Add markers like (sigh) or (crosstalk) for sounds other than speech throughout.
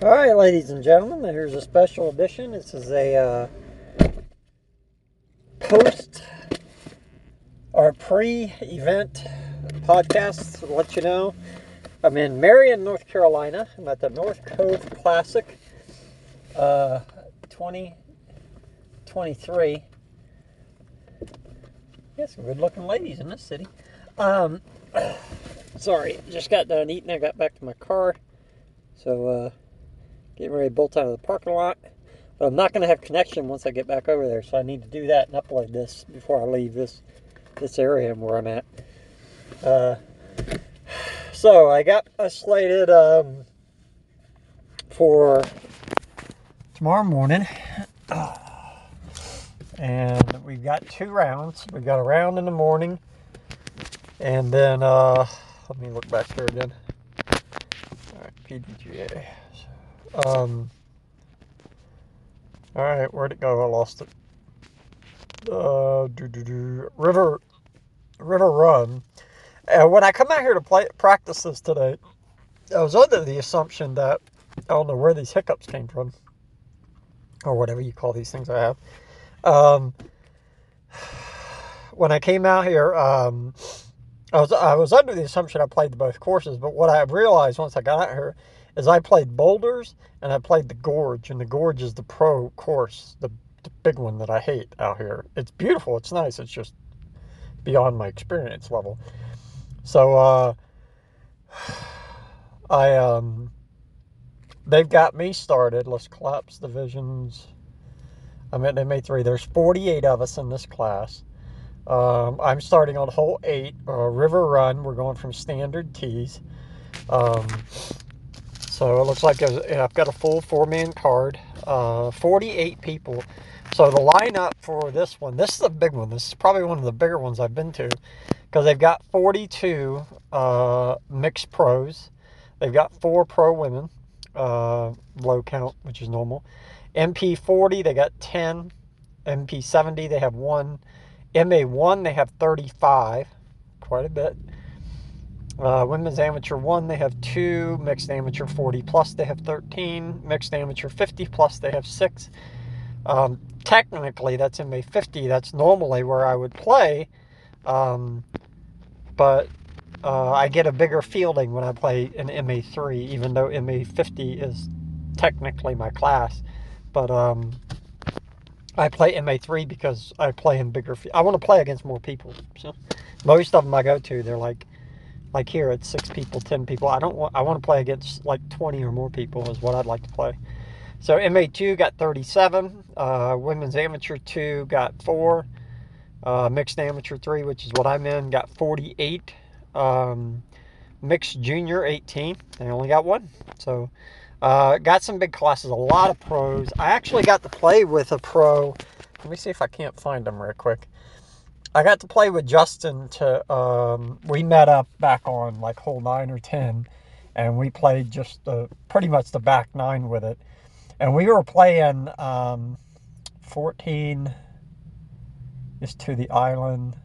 All right, ladies and gentlemen, here's a special edition. This is a uh, post or pre-event podcast to let you know. I'm in Marion, North Carolina. I'm at the North Cove Classic uh, 2023. Yes, some good-looking ladies in this city. Um, (clears throat) sorry, just got done eating. I got back to my car, so. Uh, getting ready to bolt out of the parking lot. But I'm not going to have connection once I get back over there, so I need to do that and upload this before I leave this this area where I'm at. Uh, so I got us slated um, for tomorrow morning, (sighs) and we've got two rounds. We've got a round in the morning, and then uh, let me look back here again. All right, PDGA. Um, all right, where'd it go? I lost it. Uh, doo -doo -doo. River, River Run. And when I come out here to play practice this today, I was under the assumption that I don't know where these hiccups came from, or whatever you call these things I have. Um, when I came out here, um, I was I was under the assumption I played both courses, but what I realized once I got out here is I played boulders and I played the gorge, and the gorge is the pro course, the, the big one that I hate out here. It's beautiful, it's nice, it's just beyond my experience level. So uh, (sighs) I um, they've got me started. Let's collapse divisions. I'm at MA3. There's 48 of us in this class. Um, I'm starting on hole eight, uh, River Run. We're going from standard tees. Um, so it looks like I've got a full four-man card, uh, 48 people. So the lineup for this one, this is a big one. This is probably one of the bigger ones I've been to because they've got 42 uh, mixed pros. They've got four pro women, uh, low count, which is normal. MP40, they got 10. MP70, they have one. MA1, they have 35, quite a bit. Uh, women's amateur one, they have two. Mixed amateur 40 plus, they have 13. Mixed amateur 50 plus, they have six. Um, technically, that's in MA 50. That's normally where I would play. Um, but uh, I get a bigger fielding when I play in MA3, even though MA 50 is technically my class. But um, I play MA3 because I play in bigger. I want to play against more people. So most of them I go to, they're like like here it's six people ten people. I don't want i want to play against like 20 or more people is what i'd like to play. So ma2 got 37 uh, women's amateur 2 got 4 uh, mixed amateur 3 which is what i'm in got 48 um, mixed junior 18 they only got one. So uh, got some big classes a lot of pros. I actually got to play with a pro let me see if i can't find them real quick I got to play with Justin to um, we met up back on like hole nine or ten and we played just the pretty much the back nine with it. And we were playing um, 14 is to the island.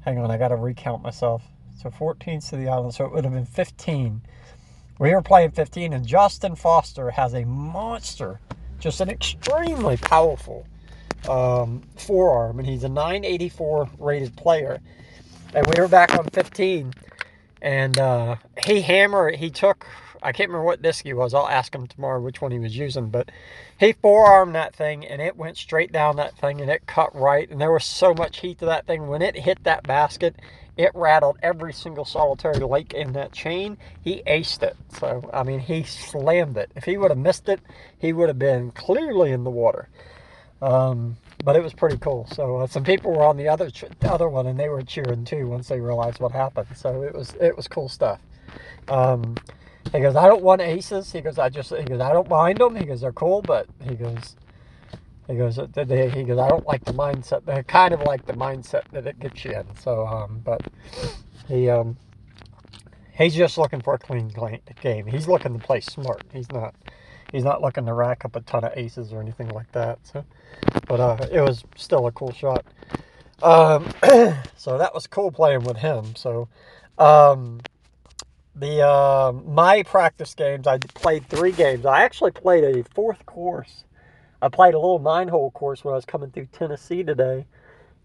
Hang on, I got to recount myself. So 14 to the island, so it would have been 15. We were playing 15, and Justin Foster has a monster, just an extremely powerful um, forearm, and he's a 984 rated player. And we were back on 15, and uh, he hammered. He took. I can't remember what disc he was. I'll ask him tomorrow which one he was using, but he forearmed that thing, and it went straight down that thing, and it cut right. And there was so much heat to that thing when it hit that basket. It rattled every single solitary lake in that chain. He aced it. So, I mean, he slammed it. If he would have missed it, he would have been clearly in the water. Um, but it was pretty cool. So uh, some people were on the other the other one, and they were cheering too once they realized what happened. So it was it was cool stuff. Um, he goes, I don't want aces. He goes, I just he goes, I don't mind them. He goes, they're cool, but he goes, he goes, they, he goes, I don't like the mindset. They're kind of like the mindset that it gets you in. So, um, but he um, he's just looking for a clean game. He's looking to play smart. He's not he's not looking to rack up a ton of aces or anything like that. So, but uh, it was still a cool shot. Um, (clears throat) so that was cool playing with him. So, um, the uh, my practice games, I played three games. I actually played a fourth course. I played a little nine hole course when I was coming through Tennessee today,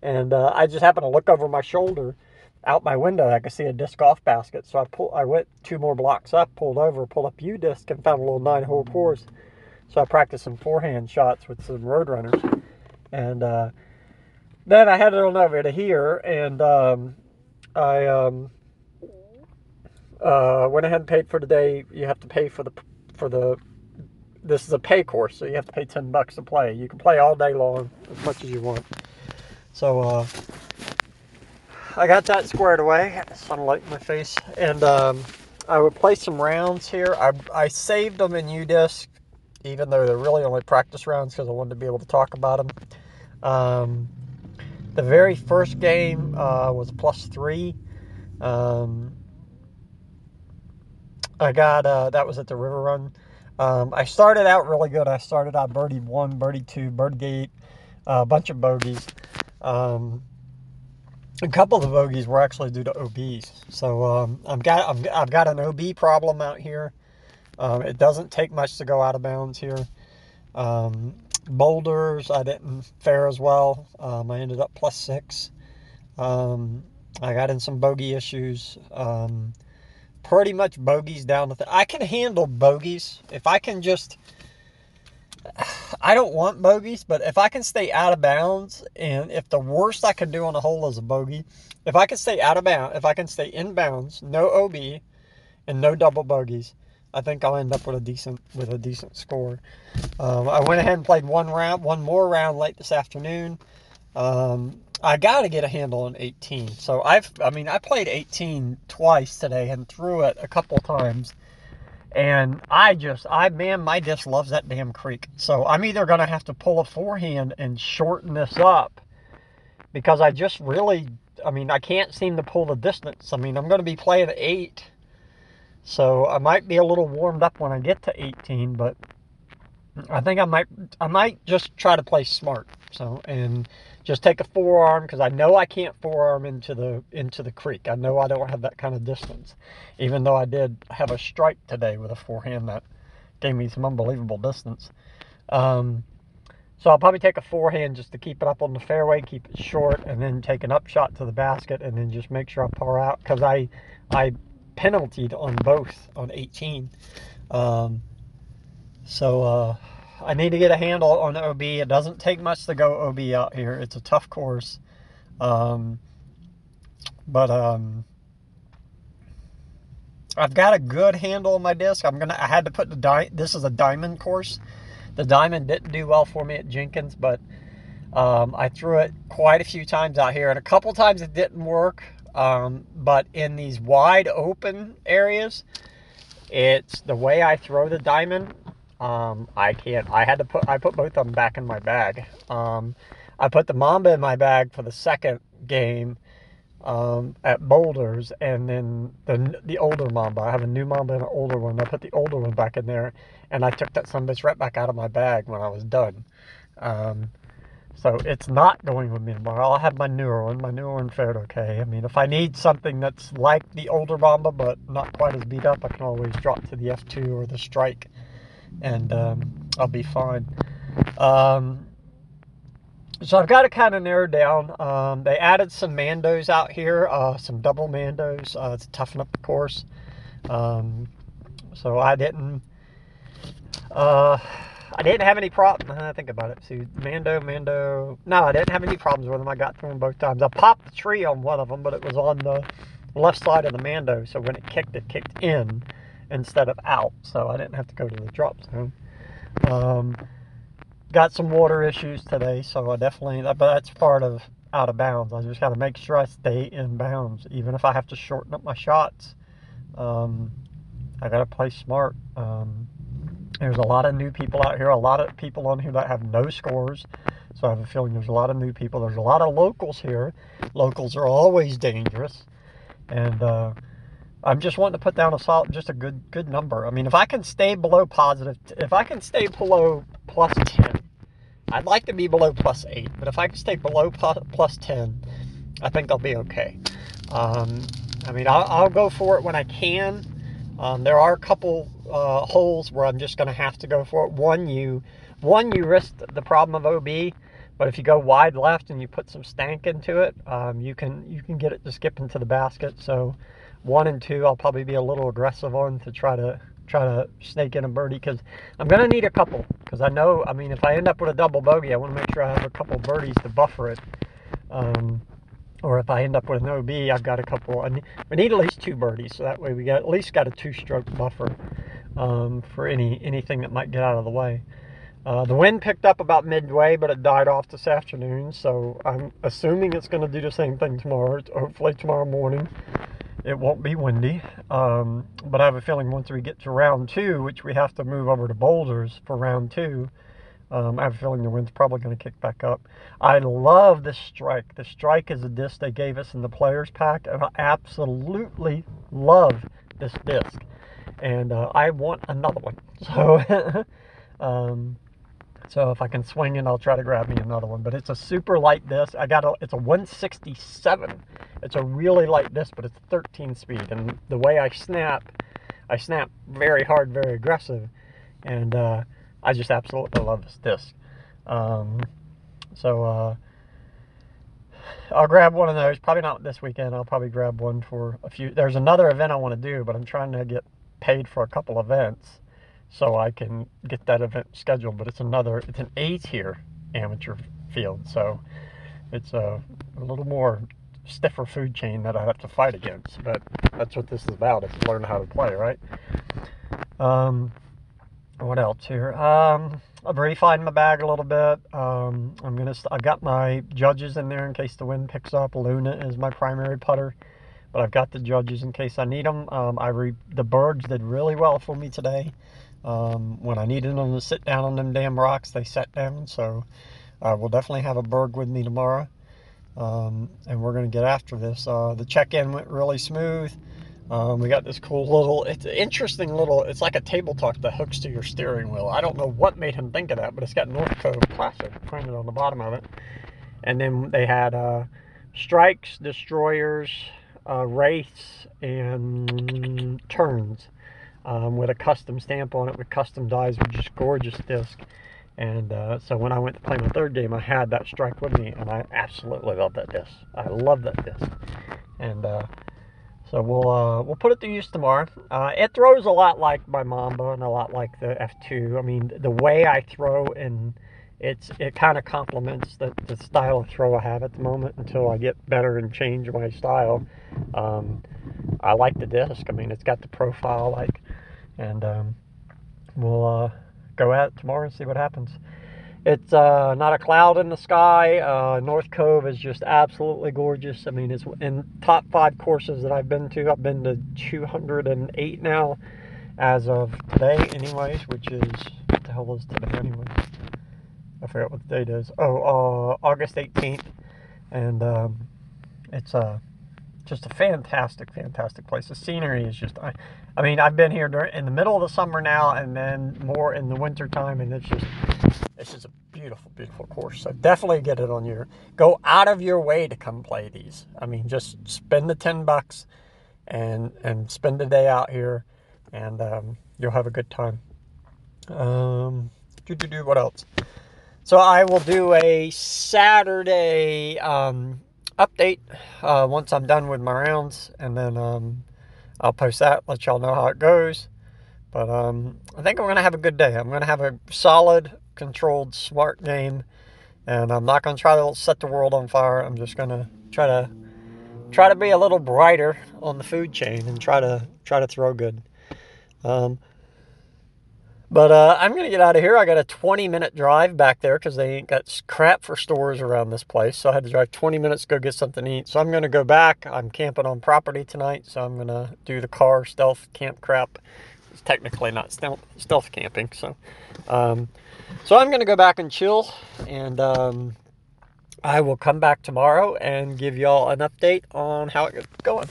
and uh, I just happened to look over my shoulder, out my window. I could see a disc golf basket, so I pull. I went two more blocks up, pulled over, pulled up UDisc, and found a little nine hole course. So I practiced some forehand shots with some Roadrunners, and uh, then I had headed on over to here, and um, I. Um, uh, went ahead and paid for the day. You have to pay for the for the. This is a pay course, so you have to pay ten bucks to play. You can play all day long, as much as you want. So uh, I got that squared away. Sunlight in my face, and um, I would play some rounds here. I I saved them in UDisc, even though they're really only practice rounds because I wanted to be able to talk about them. Um, the very first game uh, was plus three. Um, I got uh, that was at the River Run. Um, I started out really good. I started out birdie one, birdie two, birdie eight, uh, a bunch of bogeys. Um, a couple of the bogeys were actually due to OBs. So um, I've got I've, I've, got an OB problem out here. Um, it doesn't take much to go out of bounds here. Um, boulders I didn't fare as well. Um, I ended up plus six. I got in some bogey issues pretty much bogeys down the. Th- I can handle bogeys if I can just. I don't want bogeys, but if I can stay out of bounds, and if the worst I can do on a hole is a bogey, if I can stay out of bounds, if I can stay in bounds, no OB, and no double bogeys, I think I'll end up with a decent with a decent score. Um, I went ahead and played one round, one more round late this afternoon. Um, I got to get a handle on 18. So I've, I mean, I played 18 twice today and threw it a couple times. And I just, I, man, my disc loves that damn creek. So I'm either going to have to pull a forehand and shorten this up because I just really, I mean, I can't seem to pull the distance. I mean, I'm going to be playing eight. So I might be a little warmed up when I get to 18, but I think I might, I might just try to play smart. So, and, just take a forearm because I know I can't forearm into the into the creek. I know I don't have that kind of distance, even though I did have a strike today with a forehand that gave me some unbelievable distance. Um, so I'll probably take a forehand just to keep it up on the fairway, keep it short, and then take an upshot to the basket, and then just make sure I par out because I I penaltied on both on 18. Um, so. Uh, I need to get a handle on the OB. It doesn't take much to go OB out here. It's a tough course. Um, but um, I've got a good handle on my disc. I'm gonna. I had to put the di- This is a diamond course. The diamond didn't do well for me at Jenkins, but um, I threw it quite a few times out here, and a couple times it didn't work. Um, but in these wide open areas, it's the way I throw the diamond um, I can't. I had to put. I put both of them back in my bag. Um, I put the Mamba in my bag for the second game um, at Boulders, and then the the older Mamba. I have a new Mamba and an older one. I put the older one back in there, and I took that sunbitch right back out of my bag when I was done. Um, so it's not going with me tomorrow. I'll have my newer one. My newer one fared okay. I mean, if I need something that's like the older Mamba but not quite as beat up, I can always drop to the F2 or the Strike and um, I'll be fine. Um, so I've got to kind of narrow down. Um, they added some Mandos out here, uh, some double Mandos uh, to toughen up the course. Um, so I didn't, uh, I didn't have any problems. I think about it. See, Mando, Mando. No, I didn't have any problems with them. I got through them both times. I popped the tree on one of them, but it was on the left side of the Mando. So when it kicked, it kicked in instead of out, so I didn't have to go to the drop zone. Um, got some water issues today, so I definitely, but that's part of out of bounds. I just got to make sure I stay in bounds, even if I have to shorten up my shots. Um, I got to play smart. Um, there's a lot of new people out here, a lot of people on here that have no scores. So I have a feeling there's a lot of new people. There's a lot of locals here. Locals are always dangerous. And, uh, I'm just wanting to put down a solid, just a good good number. I mean, if I can stay below positive, if I can stay below plus 10, I'd like to be below plus 8, but if I can stay below plus 10, I think I'll be okay. Um, I mean, I'll, I'll, go for it when I can. Um, there are a couple uh, holes where I'm just going to have to go for it. One, you one you risk the problem of OB, but if you go wide left and you put some stank into it, um, you can you can get it to skip into the basket. So one and two, I'll probably be a little aggressive on to try to try to snake in a birdie because I'm gonna need a couple because I know I mean if I end up with a double bogey, I want to make sure I have a couple birdies to buffer it. Um, or if I end up with an OB, I've got a couple. I need, we need at least two birdies, so that way we got at least got a two-stroke buffer um, for any anything that might get out of the way. Uh, the wind picked up about midway, but it died off this afternoon, so I'm assuming it's going to do the same thing tomorrow. Hopefully tomorrow morning it won't be windy. Um, but I have a feeling once we get to round two, which we have to move over to boulders for round two, um, I have a feeling the wind's probably going to kick back up. I love the strike. The strike is a disc they gave us in the players pack, and I absolutely love this disc. And uh, I want another one. (laughs) So, (laughs) um, so if I can swing it, I'll try to grab me another one. But it's a super light disc. I got a, it's a 167. It's a really light disc, but it's 13 speed. And the way I snap, I snap very hard, very aggressive, and uh, I just absolutely love this disc. Um, so uh, I'll grab one of those. Probably not this weekend. I'll probably grab one for a few. There's another event I want to do, but I'm trying to get paid for a couple events so I can get that event scheduled. But it's another. It's an A tier amateur field, so it's a, a little more stiffer food chain that I have to fight against. But that's what this is about. Is learn how to play, right? Um, what else here? Um, I've refined my bag a little bit. Um, I'm gonna. i I've got my judges in there in case the wind picks up. Luna is my primary putter, but I've got the judges in case I need them. Um, I re, the Bergs did really well for me today. Um, when I needed them to sit down on them damn rocks, they sat down. So I will definitely have a berg with me tomorrow, um, and we're gonna get after this. Uh, the check-in went really smooth. Um, we got this cool little, it's an interesting little, it's like a tabletop that hooks to your steering wheel. I don't know what made him think of that, but it's got North Cove Classic printed on the bottom of it. And then they had uh, strikes, destroyers, uh, wraiths, and turns um, with a custom stamp on it with custom dies, with just gorgeous disc. And uh, so when I went to play my third game, I had that strike with me, and I absolutely love that disc. I love that disc. And uh, so we'll uh, we'll put it to use tomorrow. Uh, it throws a lot like my Mamba and a lot like the F2. I mean, the way I throw and it's it kind of complements the, the style of throw I have at the moment until I get better and change my style. Um, I like the disc. I mean, it's got the profile like, and um, we'll uh, go out tomorrow and see what happens. It's uh, not a cloud in the sky. Uh, North Cove is just absolutely gorgeous. I mean, it's in top five courses that I've been to. I've been to 208 now as of today, anyways, which is, what the hell is today, anyways? I forget what the date is. Oh, uh, August 18th. And um, it's uh, just a fantastic, fantastic place. The scenery is just, I, I mean, I've been here during, in the middle of the summer now and then more in the winter time, and it's just, it's just a beautiful, beautiful course. So definitely get it on your, go out of your way to come play these. I mean, just spend the 10 bucks and, and spend the day out here and um, you'll have a good time. Um, do, do, do, what else? So I will do a Saturday um, update uh, once I'm done with my rounds, and then um, I'll post that, let y'all know how it goes. But um, I think I'm going to have a good day. I'm going to have a solid controlled, smart game. And I'm not going to try to set the world on fire. I'm just going to try to try to be a little brighter on the food chain and try to try to throw good. Um, but uh, I'm going to get out of here. I got a 20 minute drive back there because they ain't got crap for stores around this place. So I had to drive 20 minutes to go get something to eat. So I'm going to go back. I'm camping on property tonight. So I'm going to do the car stealth camp crap. It's technically not stealth, stealth camping. So um, so I'm going to go back and chill, and um, I will come back tomorrow and give y'all an update on how it's going.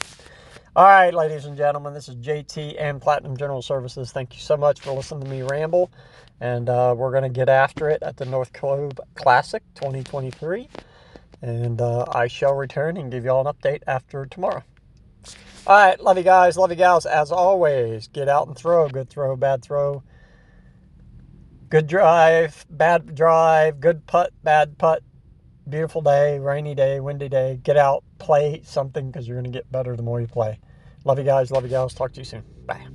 All right, ladies and gentlemen, this is JT and Platinum General Services. Thank you so much for listening to me ramble, and uh, we're going to get after it at the North Cove Classic 2023, and uh, I shall return and give y'all an update after tomorrow. All right, love you guys, love you gals. As always, get out and throw. Good throw, bad throw. Good drive, bad drive. Good putt, bad putt. Beautiful day, rainy day, windy day. Get out, play something because you're going to get better the more you play. Love you guys, love you gals. Talk to you soon. Bye.